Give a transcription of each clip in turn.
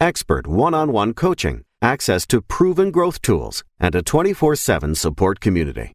expert one on one coaching, access to proven growth tools, and a 24 7 support community.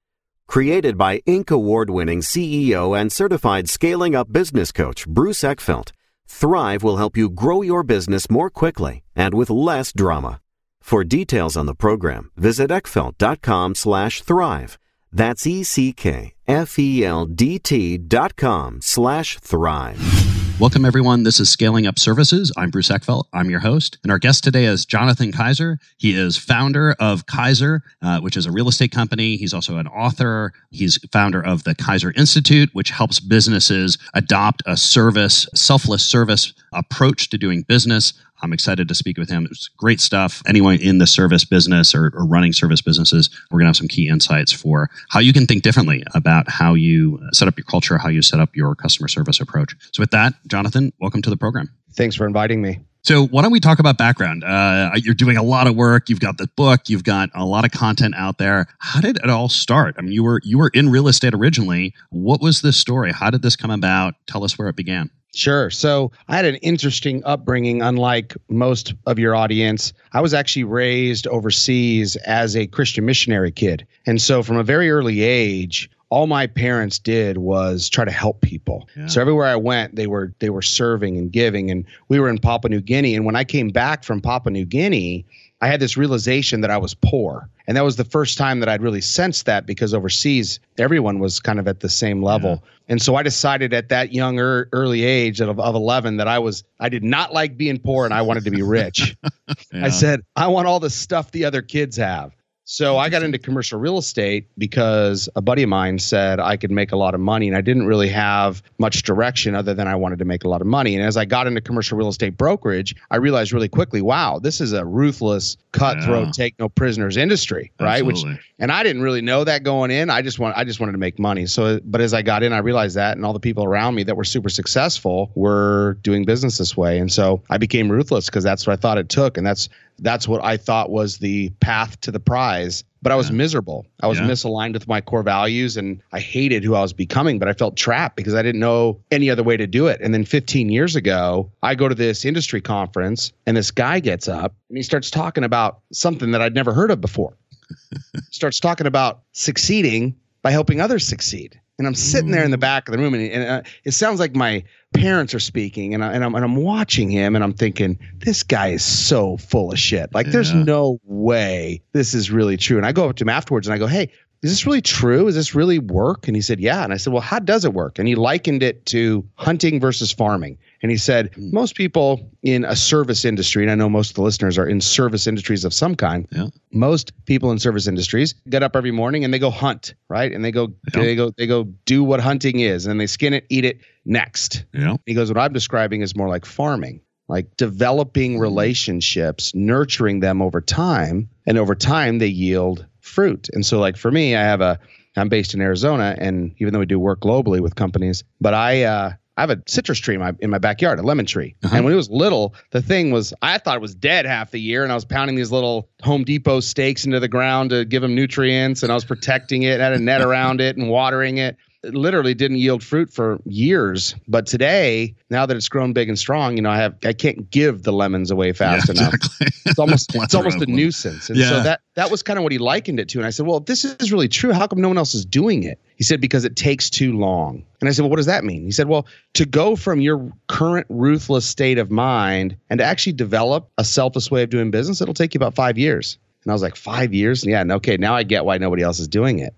Created by Inc. award winning CEO and certified scaling up business coach Bruce Eckfeldt, Thrive will help you grow your business more quickly and with less drama. For details on the program, visit eckfeldt.com slash thrive. That's E-C-K-F-E-L-D-T dot com slash thrive. Welcome, everyone. This is Scaling Up Services. I'm Bruce Eckfeldt. I'm your host. And our guest today is Jonathan Keyser. He is founder of Keyser, uh, which is a real estate company. He's also an author. He's founder of the Keyser Institute, which helps businesses adopt a service, selfless service approach to doing business. I'm excited to speak with him. It's great stuff. Anyone in the service business or, or running service businesses, we're going to have some key insights for how you can think differently about how you set up your culture, how you set up your customer service approach. So, with that, Jonathan, welcome to the program. Thanks for inviting me. So, why don't we talk about background? Uh, you're doing a lot of work. You've got the book. You've got a lot of content out there. How did it all start? I mean, you were you were in real estate originally. What was this story? How did this come about? Tell us where it began. Sure. So I had an interesting upbringing, unlike most of your audience. I was actually raised overseas as a Christian missionary kid. And so from a very early age, all my parents did was try to help people. Yeah. So everywhere I went, they were they were serving and giving. And we were in Papua New Guinea. And when I came back from Papua New Guinea, I had this realization that I was poor. And that was the first time that I'd really sensed that because overseas, everyone was kind of at the same level. Yeah. And so I decided at that young early age of, of 11 that I was, I did not like being poor and I wanted to be rich. yeah. I said, I want all the stuff the other kids have. So I got into commercial real estate because a buddy of mine said I could make a lot of money and I didn't really have much direction other than I wanted to make a lot of money. And as I got into commercial real estate brokerage, I realized really quickly, wow, this is a ruthless, cutthroat, yeah. take no prisoners industry, right? Which and I didn't really know that going in. I just want I just wanted to make money. So but as I got in, I realized that and all the people around me that were super successful were doing business this way. And so I became ruthless because that's what I thought it took and that's that's what I thought was the path to the prize. But I was yeah. miserable. I was yeah. misaligned with my core values and I hated who I was becoming, but I felt trapped because I didn't know any other way to do it. And then 15 years ago, I go to this industry conference and this guy gets up and he starts talking about something that I'd never heard of before. starts talking about succeeding by helping others succeed. And I'm sitting there in the back of the room, and, and uh, it sounds like my parents are speaking, and, I, and, I'm, and I'm watching him, and I'm thinking, this guy is so full of shit. Like, yeah. there's no way this is really true. And I go up to him afterwards, and I go, hey, is this really true? Is this really work? And he said, yeah. And I said, well, how does it work? And he likened it to hunting versus farming. And he said, hmm. most people in a service industry, and I know most of the listeners are in service industries of some kind. Yeah. Most people in service industries get up every morning and they go hunt, right? And they go, yeah. they go, they go do what hunting is, and they skin it, eat it next. Yeah. He goes, what I'm describing is more like farming like developing hmm. relationships, nurturing them over time, and over time they yield fruit. And so, like for me, I have a I'm based in Arizona, and even though we do work globally with companies, but I uh, I have a citrus tree in my in my backyard, a lemon tree. Uh-huh. And when it was little, the thing was I thought it was dead half the year, and I was pounding these little Home Depot stakes into the ground to give them nutrients, and I was protecting it, had a net around it, and watering it literally didn't yield fruit for years. But today, now that it's grown big and strong, you know, I have I can't give the lemons away fast yeah, enough. Exactly. It's almost it's almost a nuisance. And yeah. so that that was kind of what he likened it to. And I said, Well, if this is really true, how come no one else is doing it? He said, Because it takes too long. And I said, Well, what does that mean? He said, Well, to go from your current ruthless state of mind and to actually develop a selfless way of doing business, it'll take you about five years. And I was like, five years? Yeah, and okay, now I get why nobody else is doing it.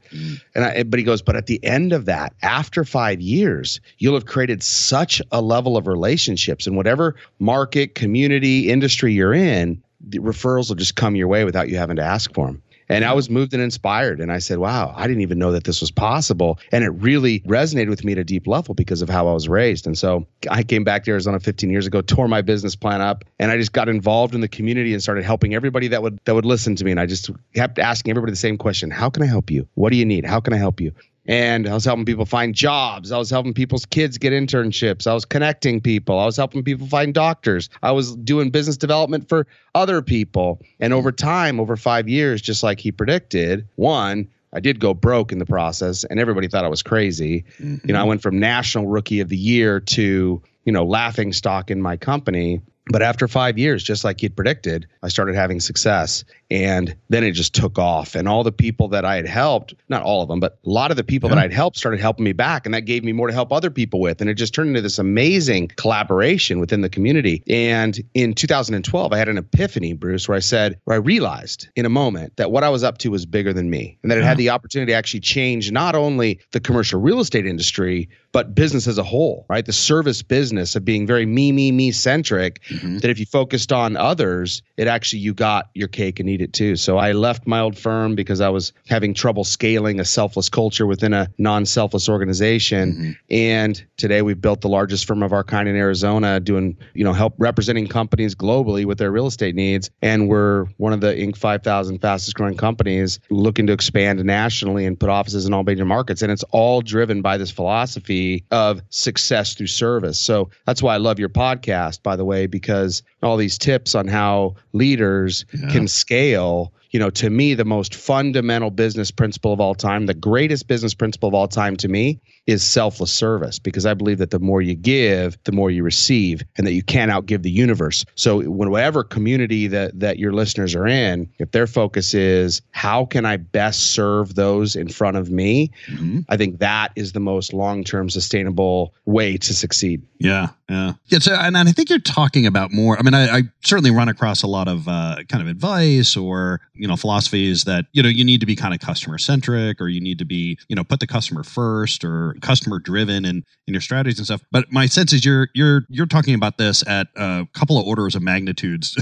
And I, but he goes, but at the end of that, after five years, you'll have created such a level of relationships in whatever market, community, industry you're in, the referrals will just come your way without you having to ask for them. And I mm-hmm. was moved and inspired. And I said, wow, I didn't even know that this was possible. And it really resonated with me at a deep level because of how I was raised. And so I came back to Arizona 15 years ago, tore my business plan up, and I just got involved in the community and started helping everybody that would that would listen to me. And I just kept asking everybody the same question: How can I help you? What do you need? How can I help you? And I was helping people find jobs. I was helping people's kids get internships. I was connecting people. I was helping people find doctors. I was doing business development for other people. And over time, over five years, just like he predicted, one, I did go broke in the process, and everybody thought I was crazy. Mm-hmm. You know, I went from national rookie of the year to you know laughing stock in my company but after five years, just like he'd predicted, I started having success. And then it just took off. And all the people that I had helped, not all of them, but a lot of the people yeah. that I'd helped started helping me back. And that gave me more to help other people with. And it just turned into this amazing collaboration within the community. And in 2012, I had an epiphany, Bruce, where I said, where I realized in a moment that what I was up to was bigger than me and that it had the opportunity to actually change not only the commercial real estate industry, but business as a whole, right? The service business of being very me, me, me centric, mm-hmm. that if you focused on others, it actually, you got your cake and eat it too. So I left my old firm because I was having trouble scaling a selfless culture within a non selfless organization. Mm-hmm. And today we've built the largest firm of our kind in Arizona, doing, you know, help representing companies globally with their real estate needs. And we're one of the Inc. 5000 fastest growing companies looking to expand nationally and put offices in all major markets. And it's all driven by this philosophy of success through service. So that's why I love your podcast, by the way, because all these tips on how leaders yeah. can scale you know, to me, the most fundamental business principle of all time, the greatest business principle of all time to me is selfless service because I believe that the more you give, the more you receive, and that you can't outgive the universe. So, whatever community that that your listeners are in, if their focus is how can I best serve those in front of me, mm-hmm. I think that is the most long term sustainable way to succeed. Yeah, yeah, yeah. So, and, and I think you're talking about more. I mean, I, I certainly run across a lot of uh, kind of advice or you know philosophies that you know you need to be kind of customer centric or you need to be you know put the customer first or customer driven and in your strategies and stuff. But my sense is you're you're you're talking about this at a couple of orders of magnitudes,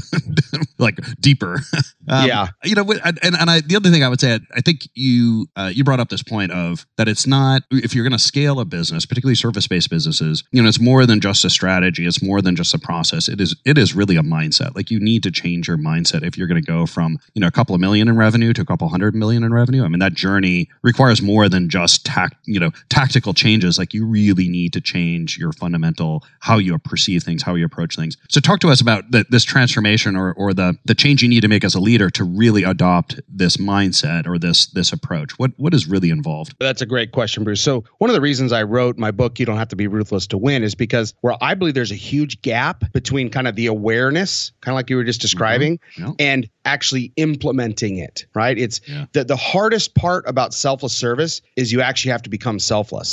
like deeper. Um, yeah, you know, and and I, the other thing I would say, I think you uh, you brought up this point of that it's not if you're going to scale a business, particularly service based businesses, you know, it's more than just a strategy. It's more than just a process. It is it is really a mindset. Like you need to change your mindset if you're going to go from you know a couple of million in revenue to a couple hundred million in revenue. I mean, that journey requires more than just tact, you know, tactical changes, like you really need to change your fundamental how you perceive things, how you approach things. So talk to us about the, this transformation or, or the the change you need to make as a leader to really adopt this mindset or this this approach. What what is really involved? That's a great question, Bruce. So one of the reasons I wrote my book, You Don't Have to Be Ruthless to Win, is because where I believe there's a huge gap between kind of the awareness, kind of like you were just mm-hmm. describing, mm-hmm. and actually implementing it. Right? It's yeah. the the hardest part about selfless service is you actually have to become selfless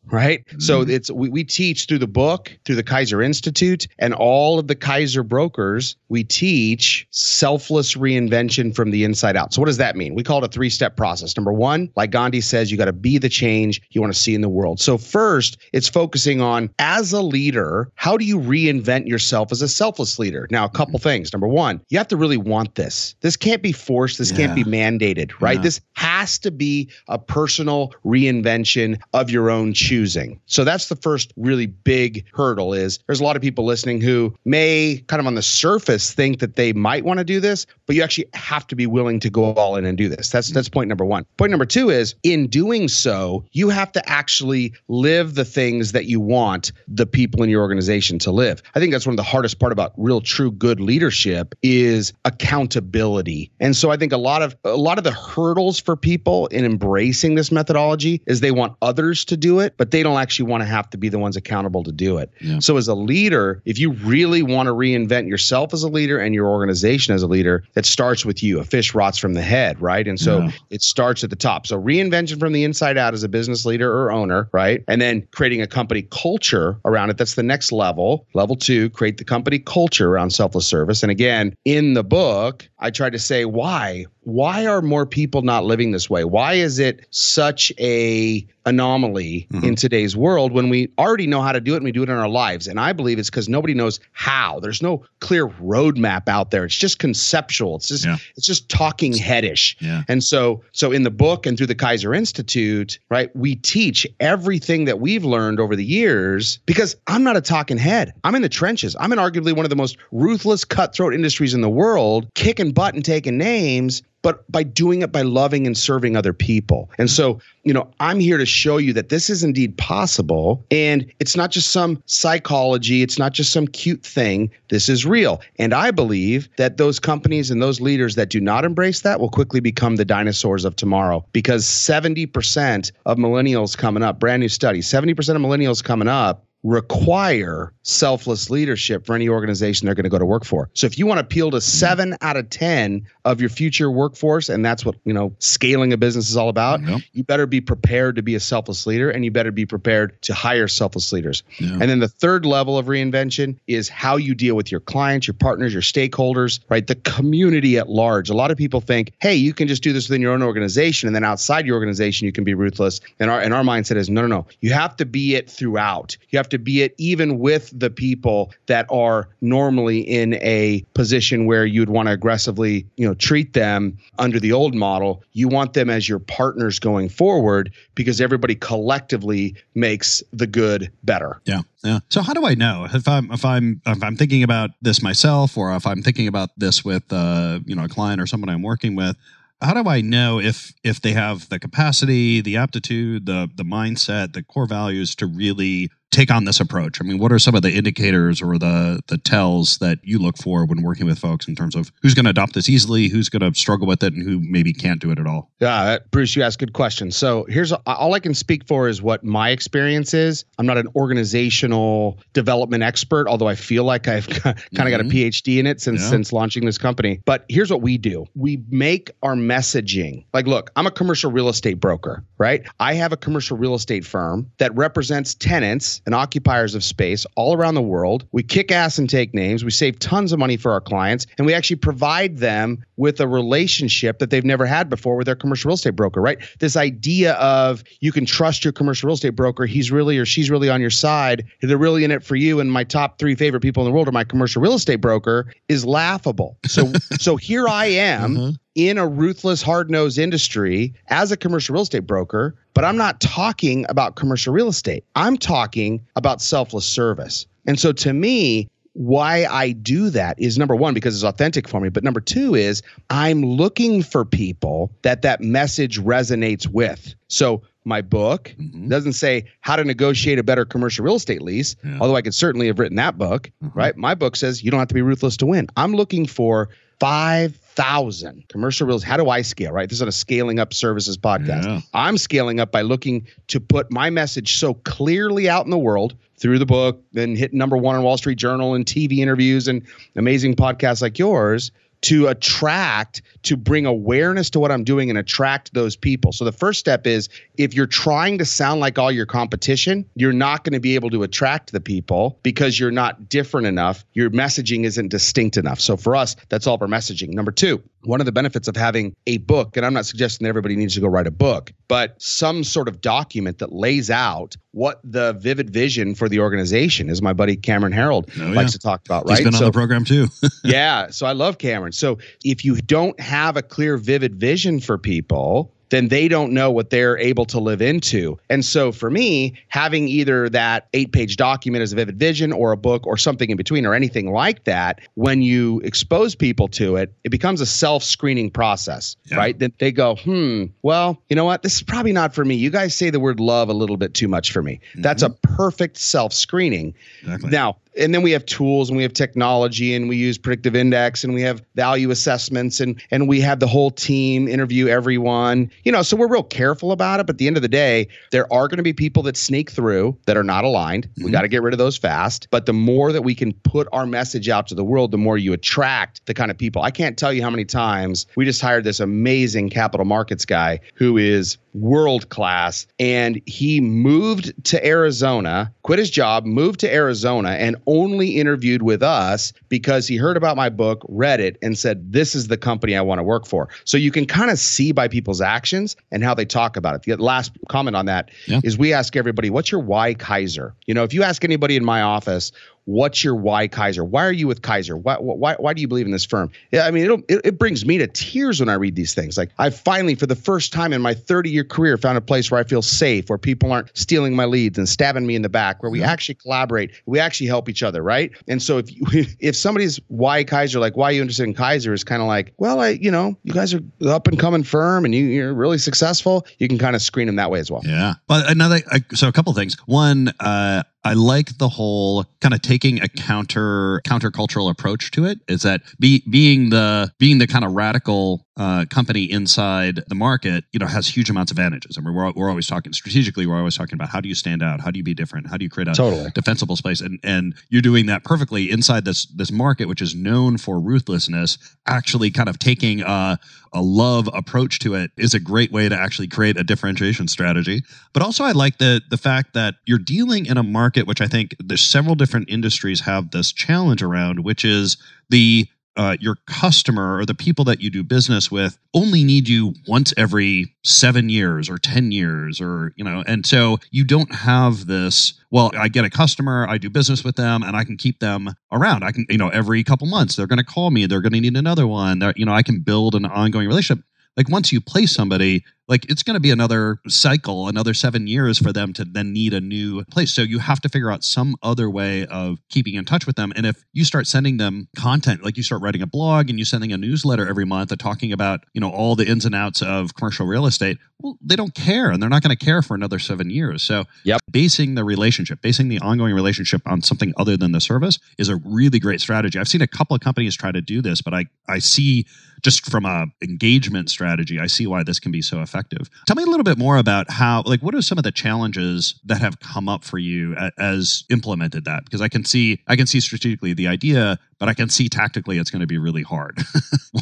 right? Mm-hmm. So it's we, we teach through the book, through the Keyser Institute, and all of the Keyser brokers, we teach selfless reinvention from the inside out. So what does that mean? We call it a three-step process. Number one, like Gandhi says, you got to be the change you want to see in the world. So first, it's focusing on as a leader, how do you reinvent yourself as a selfless leader? Now, a couple mm-hmm. things. Number one, you have to really want this. This can't be forced. This yeah. can't be mandated, right? Yeah. This has to be a personal reinvention of your own choosing. So that's the first really big hurdle is there's a lot of people listening who may kind of on the surface think that they might want to do this, but you actually have to be willing to go all in and do this. That's that's point number 1. Point number 2 is in doing so, you have to actually live the things that you want the people in your organization to live. I think that's one of the hardest part about real true good leadership is accountability. And so I think a lot of a lot of the hurdles for people in embracing this methodology is they want others to do it, but they don't actually want to have to be the ones accountable to do it. Yeah. So, as a leader, if you really want to reinvent yourself as a leader and your organization as a leader, it starts with you. A fish rots from the head, right? And so yeah. it starts at the top. So, reinvention from the inside out as a business leader or owner, right? And then creating a company culture around it. That's the next level. Level two, create the company culture around selfless service. And again, in the book, I try to say why why are more people not living this way? Why is it such a anomaly Mhm. in today's world when we already know how to do it and we do it in our lives. And I believe it's because nobody knows how. There's no clear roadmap out there. It's just conceptual. It's just Yeah. it's just talking headish. Yeah. And so so in the book and through the Keyser Institute, right, we teach everything that we've learned over the years because I'm not a talking head. I'm in the trenches. I'm in arguably one of the most ruthless cutthroat industries in the world, kicking butt and taking names but by doing it by loving and serving other people. And so, you know, I'm here to show you that this is indeed possible. And it's not just some psychology, it's not just some cute thing. This is real. And I believe that those companies and those leaders that do not embrace that will quickly become the dinosaurs of tomorrow because 70% of millennials coming up, brand new study, 70% of millennials coming up require selfless leadership for any organization they're going to go to work for. So if you want to appeal to 7 out of 10 of your future workforce and that's what, you know, scaling a business is all about, you better be prepared to be a selfless leader and you better be prepared to hire selfless leaders. Yeah. And then the third level of reinvention is how you deal with your clients, your partners, your stakeholders, right? The community at large. A lot of people think, hey, you can just do this within your own organization, and then outside your organization, you can be ruthless. And our and our mindset is no, no, no. You have to be it throughout. You have to be it even with the people that are normally in a position where you'd want to aggressively, you know, treat them under the old model. You want them as your partners going forward because everybody collectively makes the good better. Yeah, yeah. So how do I know if I'm if I'm if I'm thinking about this myself, or if I'm thinking about this with uh, you know a client or someone I'm working with? How do I know if if they have the capacity, the aptitude, the the mindset, the core values to really take on this approach? I mean, what are some of the indicators or the the tells that you look for when working with folks in terms of who's going to adopt this easily, who's going to struggle with it, and who maybe can't do it at all? Yeah, Bruce, you asked good questions. So here's all I can speak for is what my experience is. I'm not an organizational development expert, although I feel like I've kind of got a Mhm. PhD in it since Yeah. since launching this company. But here's what we do: we make our messaging. Like, look, I'm a commercial real estate broker, right? I have a commercial real estate firm that represents tenants and occupiers of space all around the world. We kick ass and take names. We save tons of money for our clients, and we actually provide them with a relationship that they've never had before with their commercial real estate broker, right? This idea of you can trust your commercial real estate broker. He's really or she's really on your side. They're really in it for you. And my top three favorite people in the world are my commercial real estate broker is laughable. So so here I am Mhm. In a ruthless, hard nosed industry as a commercial real estate broker, but I'm not talking about commercial real estate. I'm talking about selfless service. And so to me, why I do that is number one, because it's authentic for me. But number two is I'm looking for people that that message resonates with. So my book Mhm. doesn't say how to negotiate a better commercial real estate lease, Yeah. although I could certainly have written that book, Mhm. right? My book says you don't have to be ruthless to win. I'm looking for 5,000 commercial reals. How do I scale, right? This is on a scaling up services podcast. Yeah. I'm scaling up by looking to put my message so clearly out in the world through the book, then hit number one on Wall Street Journal and TV interviews and amazing podcasts like yours to attract, to bring awareness to what I'm doing and attract those people. So the first step is if you're trying to sound like all your competition, you're not going to be able to attract the people because you're not different enough. Your messaging isn't distinct enough. So for us, that's all of our messaging. Number two, one of the benefits of having a book, and I'm not suggesting that everybody needs to go write a book, but some sort of document that lays out what the vivid vision for the organization is. My buddy Cameron Herold Oh, likes yeah. to talk about, right? He's been on So- the program too. yeah. So I love Cameron. So if you don't have a clear, vivid vision for people, then they don't know what they're able to live into. And so for me, having either that eight page document as a vivid vision or a book or something in between or anything like that, when you expose people to it, it becomes a self screening process, Yeah. right? That they go, hmm, well, you know what? This is probably not for me. You guys say the word love a little bit too much for me. That's a perfect self screening. Exactly. Now, and then we have tools and we have technology and we use predictive index and we have value assessments and and we have the whole team interview everyone. You know, so we're real careful about it, but at the end of the day, there are going to be people that sneak through that are not aligned. We Mhm. got to get rid of those fast, but the more that we can put our message out to the world, the more you attract the kind of people. I can't tell you how many times we just hired this amazing capital markets guy who is world class and he moved to Arizona, quit his job, moved to Arizona and only interviewed with us because he heard about my book, read it, and said, This is the company I want to work for. So you can kind of see by people's actions and how they talk about it. The last comment on that yeah. is we ask everybody, What's your why Keyser? You know, if you ask anybody in my office, what's your why Keyser? Why are you with Keyser? Why, why, why do you believe in this firm? Yeah, I mean, it, it brings me to tears when I read these things. Like, I finally, for the first time in my 30 year career, found a place where I feel safe, where people aren't stealing my leads and stabbing me in the back, where we actually collaborate, we actually help each other, right? And so if you, if somebody's why Keyser, like, why are you interested in Keyser, is kind of like, well, I, you know, you guys are up and coming firm and you, you're really successful, you can kind of screen them that way as well. Yeah. But another, so a couple things. One, uh, I like the whole kind of taking a counter countercultural approach to it. Is that be, being the being the kind of radical uh, company inside the market, you know, has huge amounts of advantages. I mean, we're, we're always talking strategically. We're always talking about how do you stand out? How do you be different? How do you create a totally. defensible space? And and you're doing that perfectly inside this this market, which is known for ruthlessness. Actually, kind of taking a, a love approach to it is a great way to actually create a differentiation strategy. But also, I like the the fact that you're dealing in a market which I think there's several different industries have this challenge around, which is the uh, your customer or the people that you do business with only need you once every seven years or 10 years or you know and so you don't have this well i get a customer i do business with them and i can keep them around. I can you know every couple months they're going to call me they're going to need another one they're, you know i can build an ongoing relationship. Like once you place somebody like it's going to be another cycle another seven years for them to then need a new place. So you have to figure out some other way of keeping in touch with them. And if you start sending them content like you start writing a blog and you sending a newsletter every month talking about you know all the ins and outs of commercial real estate well they don't care and they're not going to care for another seven years. So yep. basing the relationship basing the ongoing relationship on something other than the service is a really great strategy. I've seen a couple of companies try to do this but i i see just from a engagement strategy i see why this can be so effective. Tell me a little bit more about how like what are some of the challenges that have come up for you as implemented that? Because i can see i can see strategically the idea but i can see tactically it's going to be really hard.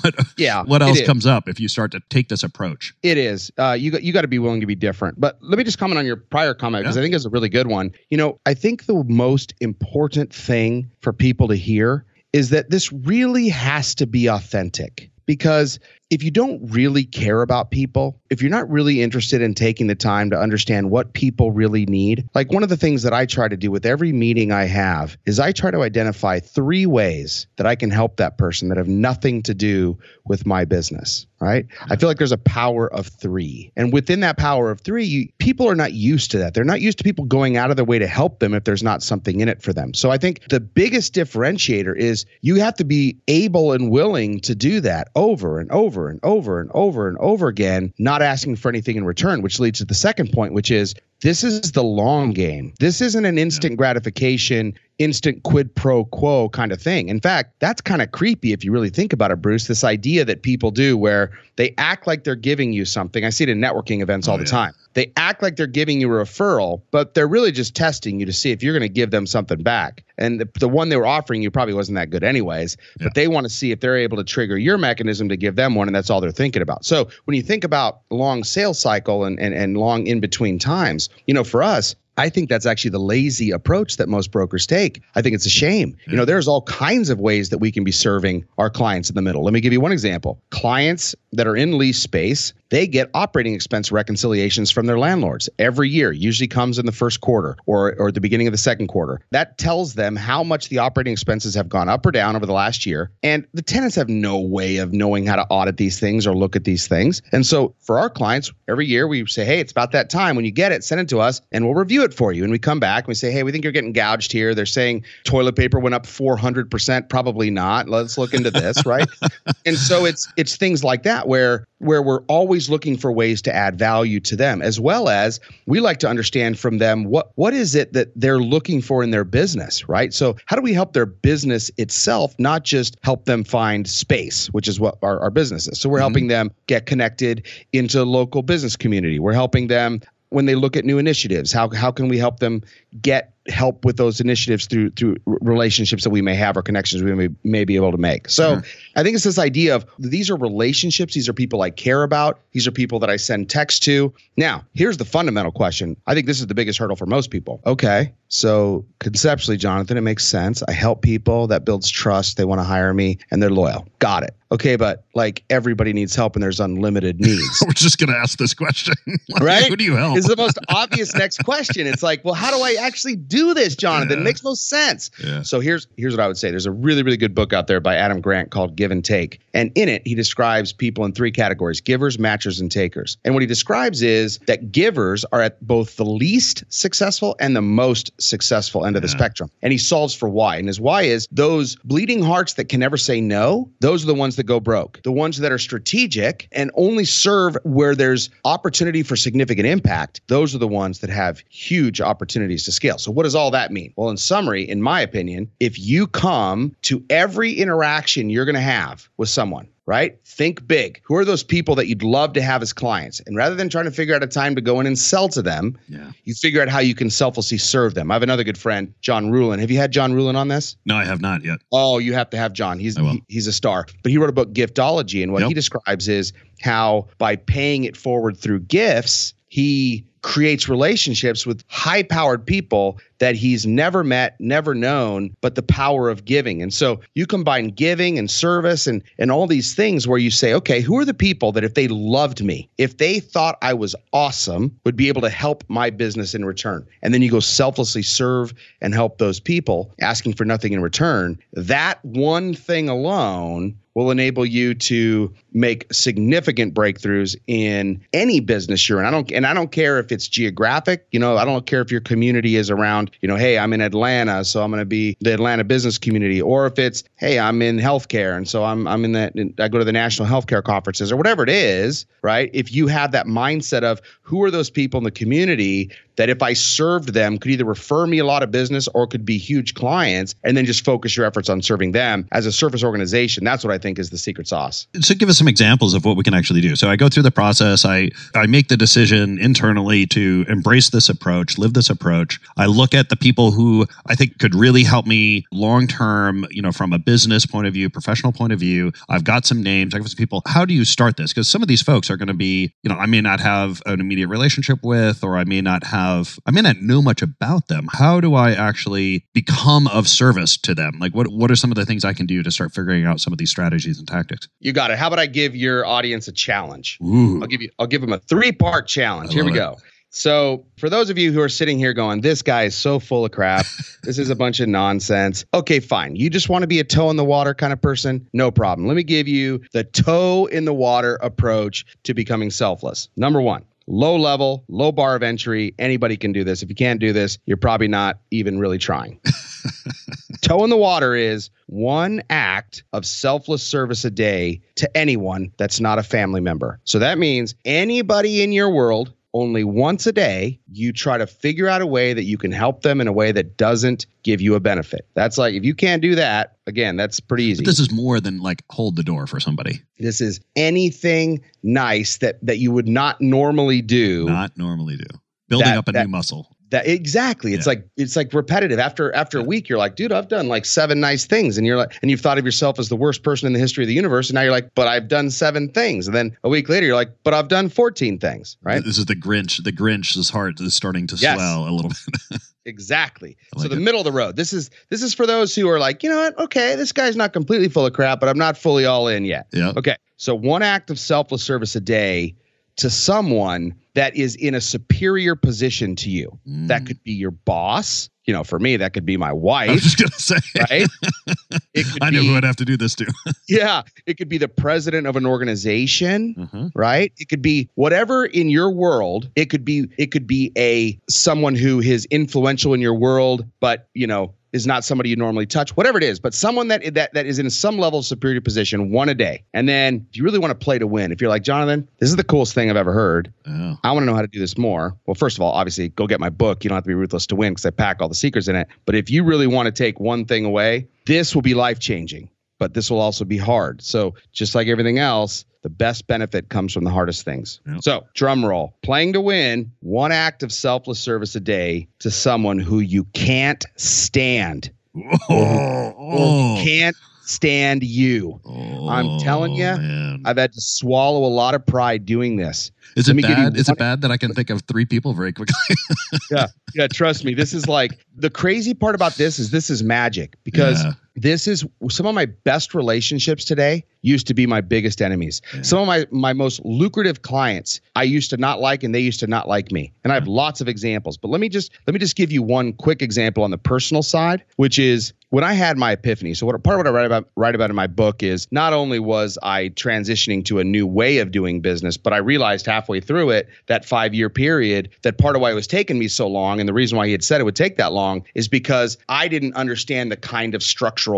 What yeah what else comes up if you start to take this approach? It is. Uh, you got you got to be willing to be different. But let me just comment on your prior comment because yeah. i think it's a really good one. You know i think the most important thing for people to hear is that this really has to be authentic because if you don't really care about people, if you're not really interested in taking the time to understand what people really need, like one of the things that I try to do with every meeting I have is I try to identify three ways that I can help that person that have nothing to do with my business, right? I feel like there's a power of three. And within that power of three, you, people are not used to that. They're not used to people going out of their way to help them if there's not something in it for them. So I think the biggest differentiator is you have to be able and willing to do that over and over and over and over and over again, not asking for anything in return, which leads to the second point, which is this is the long game. This isn't an instant gratification, instant quid pro quo kind of thing. In fact, that's kind of creepy if you really think about it, Bruce. This idea that people do where they act like they're giving you something. I see it in networking events all oh, the yeah. time. They act like they're giving you a referral, but they're really just testing you to see if you're going to give them something back. And the, the one they were offering you probably wasn't that good, anyways. Yeah. But they want to see if they're able to trigger your mechanism to give them one, and that's all they're thinking about. So when you think about long sales cycle and, and, and long in between times, you know, for us, I think that's actually the lazy approach that most brokers take. I think it's a shame. You know, there's all kinds of ways that we can be serving our clients in the middle. Let me give you one example. Clients that are in lease space they get operating expense reconciliations from their landlords every year, usually comes in the first quarter or, or the beginning of the second quarter. That tells them how much the operating expenses have gone up or down over the last year. And the tenants have no way of knowing how to audit these things or look at these things. And so for our clients, every year we say, hey, it's about that time. When you get it, send it to us and we'll review it for you. And we come back and we say, hey, we think you're getting gouged here. They're saying toilet paper went up 400%. Probably not. Let's look into this, right? and so it's it's things like that where where we're always looking for ways to add value to them as well as we like to understand from them what what is it that they're looking for in their business right? So how do we help their business itself not just help them find space which is what our, our business is? So we're mm-hmm. helping them get connected into local business community. We're helping them when they look at new initiatives. How, how can we help them get help with those initiatives through through relationships that we may have or connections we may, may be able to make. So mm-hmm. I think it's this idea of these are relationships. These are people I care about. These are people that I send text to. Now, here's the fundamental question. I think this is the biggest hurdle for most people. Okay, so conceptually, Jonathan, it makes sense. I help people. That builds trust. They want to hire me, and they're loyal. Got it okay, but like everybody needs help and there's unlimited needs. We're just going to ask this question. like, right? Who do you help? Is the most obvious next question. It's like, well, how do I actually do this, Jonathan? Yeah. It makes no sense. Yeah. So here's here's what I would say. There's a really really good book out there by Adam Grant called Give and Take. And in it, he describes people in three categories: givers, matchers, and takers. And what he describes is that givers are at both the least successful and the most successful end yeah. of the spectrum. And he solves for why. And his why is those bleeding hearts that can never say no, those are the ones that go broke. The ones that are strategic and only serve where there's opportunity for significant impact, those are the ones that have huge opportunities to scale. So, what does all that mean? Well, in summary, in my opinion, if you come to every interaction you're going to have with someone, right? Think big. Who are those people that you'd love to have as clients? And rather than trying to figure out a time to go in and sell to them, yeah. you figure out how you can selflessly serve them. I have another good friend, John Ruhlin. Have you had John Ruhlin on this? No, I have not yet. Oh, you have to have John. He's he, he's a star. But he wrote a book, Giftology, and what yep. he describes is how by paying it forward through gifts, he creates relationships with high powered people that he's never met, never known, but the power of giving. And so you combine giving and service and and all these things where you say, okay, who are the people that if they loved me, if they thought I was awesome, would be able to help my business in return. And then you go selflessly serve and help those people, asking for nothing in return. That one thing alone will enable you to make significant breakthroughs in any business you're in. I don't and I don't care if it's geographic, you know, I don't care if your community is around, you know, hey, I'm in Atlanta, so I'm going to be the Atlanta business community or if it's, hey, I'm in healthcare and so I'm I'm in that I go to the national healthcare conferences or whatever it is, right? If you have that mindset of who are those people in the community that if I served them could either refer me a lot of business or could be huge clients and then just focus your efforts on serving them as a service organization. That's what I think is the secret sauce. So give us some examples of what we can actually do. So I go through the process, I I make the decision internally to embrace this approach, live this approach. I look at the people who I think could really help me long term, you know, from a business point of view, professional point of view. I've got some names, I've got some people. How do you start this? Because some of these folks are going to be, you know, I may not have an immediate relationship with or I may not have I may not know much about them. How do I actually become of service to them? Like what what are some of the things I can do to start figuring out some of these strategies and tactics? You got it. How about I give your audience a challenge? Ooh. I'll give you I'll give them a three-part challenge. Here we it. go. So, for those of you who are sitting here going, this guy is so full of crap. this is a bunch of nonsense. Okay, fine. You just want to be a toe in the water kind of person? No problem. Let me give you the toe in the water approach to becoming selfless. Number one, low level, low bar of entry. Anybody can do this. If you can't do this, you're probably not even really trying. Toe in the water is one act of selfless service a day to anyone that's not a family member. So that means anybody in your world only once a day, you try to figure out a way that you can help them in a way that doesn't give you a benefit. That's like, if you can't do that, again, that's pretty easy. But this is more than like hold the door for somebody. This is anything nice that, that you would not normally do. Not normally do. Building that, up a that, new muscle that exactly. It's yeah. like it's like repetitive. After after a week you're like dude i've done like seven nice things. And you're like and you've thought of yourself as the worst person in the history of the universe and now you're like but i've done seven things. And then a week later you're like but i've done 14 things right? this is the grinch the grinch's heart is starting to yes. swell a little bit. Exactly. Like so the it. middle of the road. This is this is for those who are like you know what? Okay this guy's not completely full of crap but i'm not fully all in yet. Yeah. Okay so one act of selfless service a day to someone that is in a superior position to you. Mm. That could be your boss. You know, for me, that could be my wife. I was just gonna say, right? It could I know who I'd have to do this to. yeah, it could be the president of an organization, mm-hmm. right? It could be whatever in your world. It could be it could be a someone who is influential in your world, but you know is not somebody you normally touch, whatever it is, but someone that that that is in some level of superior position, one a day. And then if you really want to play to win, if you're like Jonathan, this is the coolest thing I've ever heard. Oh. I want to know how to do this more. Well, first of all, obviously, go get my book. You don't have to be ruthless to win because I pack all the secrets in it. But if you really want to take one thing away, this will be life changing. but this will also be hard. So, just like everything else, the best benefit comes from the hardest things. Yep. So, drum roll. Playing to win, one act of selfless service a day to someone who you can't stand. Oh, Or can't stand you. Oh, I'm telling you, man. I've had to swallow a lot of pride doing this. Is let it bad? Is it bad that I can think of three people very quickly? yeah yeah trust me this is like the crazy part about this is this is magic because Yeah. This is some of my best relationships today used to be my biggest enemies. Some of my my most lucrative clients i used to not like and they used to not like me. And i have mm-hmm. lots of examples but let me just let me just give you one quick example on the personal side which is when I had my epiphany, so what part of what I write about write about in my book is not only was I transitioning to a new way of doing business, but I realized halfway through it, that five year period, that part of why it was taking me so long, and the reason why he had said it would take that long is because I didn't understand the kind of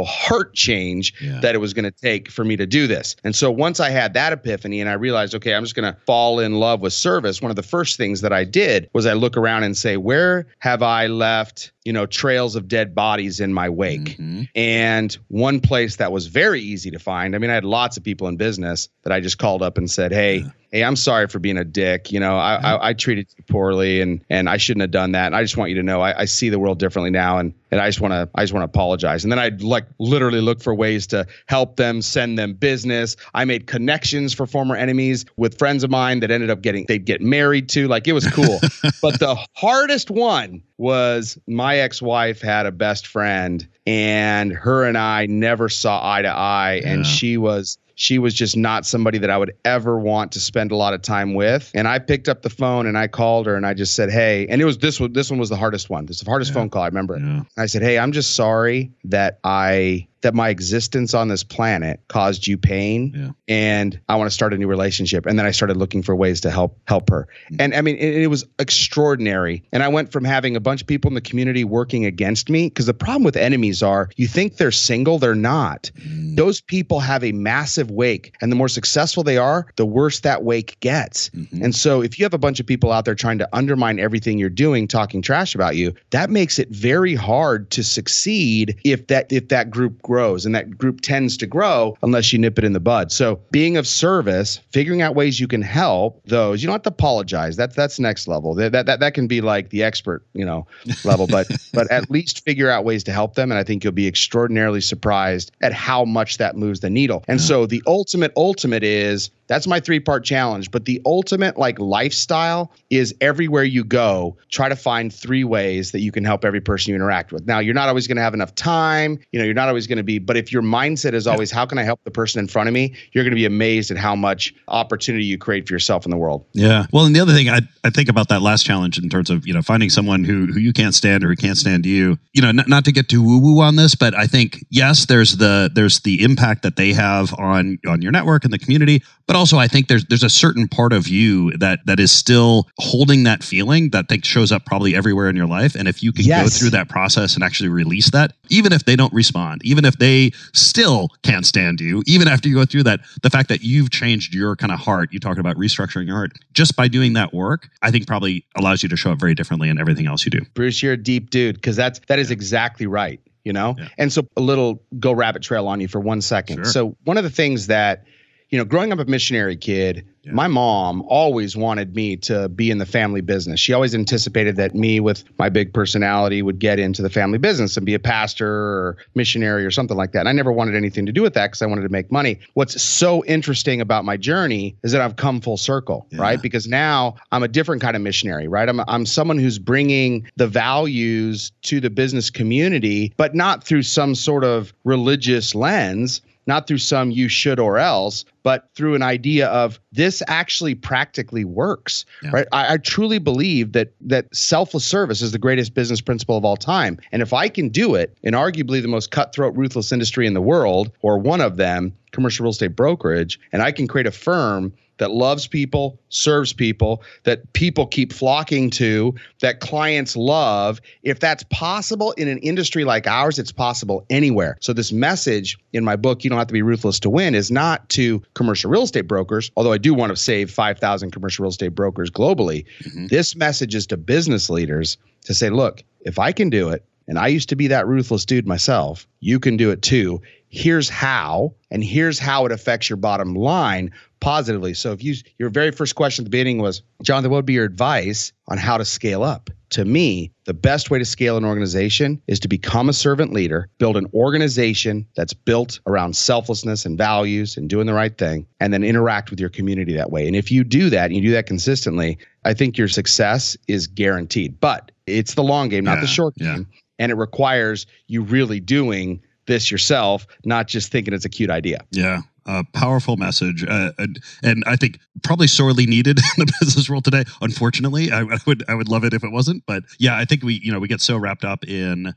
heart change Yeah. that it was going to take for me to do this. And so once I had that epiphany and I realized, okay, I'm just going to fall in love with service, one of the first things that I did was I look around and say, where have I left, you know, trails of dead bodies in my wake? Mhm. And one place that was very easy to find, I mean, I had lots of people in business that I just called up and said, Hey, hey, I'm sorry for being a dick. You know, I, I, I treated you poorly and and I shouldn't have done that. And I just want you to know I, I see the world differently now and and I just want to I just want to apologize. And then I'd like literally look for ways to help them, send them business. I made connections for former enemies with friends of mine that ended up getting they'd get married to. Like it was cool. but the hardest one was my ex-wife had a best friend and her and I never saw eye to eye Yeah. and she was she was just not somebody that I would ever want to spend a lot of time with. And I picked up the phone and I called her and I just said, "Hey," and it was this one. This one was the hardest one. This is the hardest Yeah. phone call I remember. Yeah. I said, "Hey, I'm just sorry that I that my existence on this planet caused you pain, Yeah. and I want to start a new relationship." And then I started looking for ways to help help her. And I mean, it, it was extraordinary. And I went from having a bunch of people in the community working against me because the problem with enemies are you think they're single, they're not. Those people have a massive wake, and the more successful they are, the worse that wake gets. Mhm. And so, if you have a bunch of people out there trying to undermine everything you're doing, talking trash about you, that makes it very hard to succeed if that if that group grows, and that group tends to grow unless you nip it in the bud. So, being of service, figuring out ways you can help those, you don't have to apologize. That's that's next level. That that that, that can be like the expert, you know, level, but but at least figure out ways to help them, and I think you'll be extraordinarily surprised at how much that moves the needle. And Yeah. so, the ultimate ultimate is that's my three part challenge. But the ultimate like lifestyle is everywhere you go, try to find three ways that you can help every person you interact with. Now, you're not always going to have enough time. You know, you're not always going to be, but if your mindset is always, how can I help the person in front of me? You're going to be amazed at how much opportunity you create for yourself in the world. Yeah. Well, and the other thing I, I think about that last challenge in terms of, you know, finding someone who, who you can't stand or who can't stand you, you know, not, not to get too woo woo on this, but I think, yes, there's the, there's the impact that they have on, on your network and the community. But also I think there's, there's a certain part of you that, that is still holding that feeling that think shows up probably everywhere in your life. And if you can go through that process and actually release that, even if they don't respond, even if they still can't stand you, even after you go through that, the fact that you've changed your kind of heart, you talked about restructuring your heart, just by doing that work, I think probably allows you to show up very differently in everything else you do. Bruce, you're a deep dude because that's that is exactly right. You know, Yeah. and so a little go rabbit trail on you for one second. Sure. So one of the things that, you know, growing up a missionary kid, Yeah. my mom always wanted me to be in the family business. She always anticipated that me with my big personality would get into the family business and be a pastor or missionary or something like that. And I never wanted anything to do with that because I wanted to make money. What's so interesting about my journey is that I've come full circle, Yeah. right? because now I'm a different kind of missionary, right? I'm I'm someone who's bringing the values to the business community, but not through some sort of religious lens, not through some you should or else, but through an idea of this actually practically works, Yeah. right? I, I truly believe that that selfless service is the greatest business principle of all time, and if I can do it in arguably the most cutthroat, ruthless industry in the world, or one of them, commercial real estate brokerage, and I can create a firm that loves people, serves people, that people keep flocking to, that clients love. If that's possible in an industry like ours, it's possible anywhere. So, this message in my book, You Don't Have to Be Ruthless to Win, is not to commercial real estate brokers, although I do want to save 5,000 commercial real estate brokers globally. Mhm. This message is to business leaders to say, look, if I can do it, and I used to be that ruthless dude myself, you can do it too here's how, and here's how it affects your bottom line positively. So if you your very first question at the beginning was, Jonathan, what would be your advice on how to scale up? To me, the best way to scale an organization is to become a servant leader, build an organization that's built around selflessness and values and doing the right thing, and then interact with your community that way. And if you do that and you do that consistently, I think your success is guaranteed. But it's the long game, not Yeah, the short yeah. game. And it requires you really doing this yourself, not just thinking it's a cute idea. Yeah. A powerful message, uh, and, and I think probably sorely needed in the business world today. Unfortunately, I, I would I would love it if it wasn't, but yeah, I think we you know we get so wrapped up in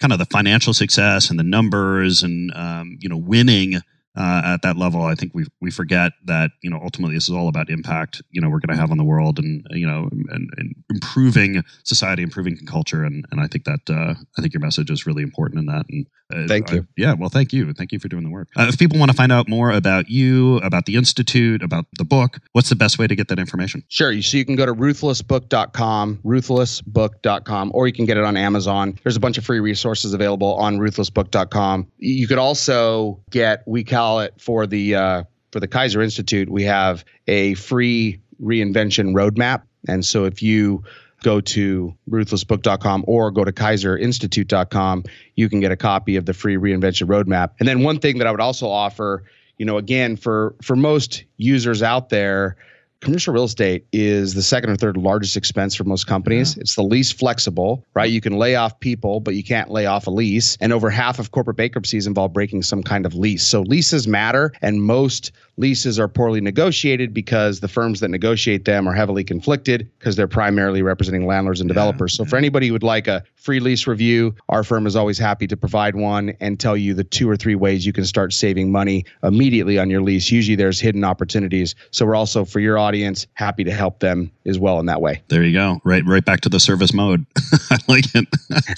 kind of the financial success and the numbers and um, you know winning uh, at that level. I think we we forget that you know ultimately this is all about impact. You know we're going to have on the world and you know and, and improving society, improving culture, and and I think that uh, I think your message is really important in that. And uh, Thank I- you. yeah, well, thank you, thank you for doing the work. Uh, if people want to find out more about you, about the institute, about the book, what's the best way to get that information? Sure. You, so you can go to ruthlessbook.com, ruthlessbook.com, or you can get it on Amazon. There's a bunch of free resources available on ruthlessbook.com. You could also get, we call it for the, uh, for the Keyser Institute, we have a free reinvention roadmap. And so if you go to ruthlessbook.com or go to keyserinstitute.com, you can get a copy of the free reinvention roadmap. And then one thing that I would also offer, you know, again, for for most users out there, commercial real estate is the second or third largest expense for most companies. It's the least flexible, right? You can lay off people, but you can't lay off a lease. And over half of corporate bankruptcies involve breaking some kind of lease. So leases matter, and most leases are poorly negotiated because the firms that negotiate them are heavily conflicted because they're primarily representing landlords and developers. So for anybody who would like a free lease review, our firm is always happy to provide one and tell you the two or three ways you can start saving money immediately on your lease. Usually there's hidden opportunities. So we're also for your audience happy to help them as well in that way. There you go. Right, right back to the service mode. I like it.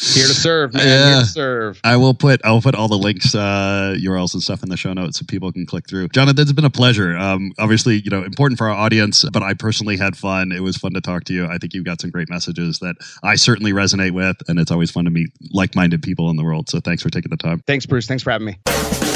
Here to serve, man. Here to serve. I will put I'll put all the links, uh, URLs and stuff in the show notes so people can click through. Jonathan, it's been a pleasure. Um, obviously, you know, important for our audience, but I personally had fun. It was fun to talk to you. I think you've got some great messages that I certainly resonate with, and it's always fun to meet like-minded people in the world. So thanks for taking the time. Thanks, Bruce. Thanks for having me.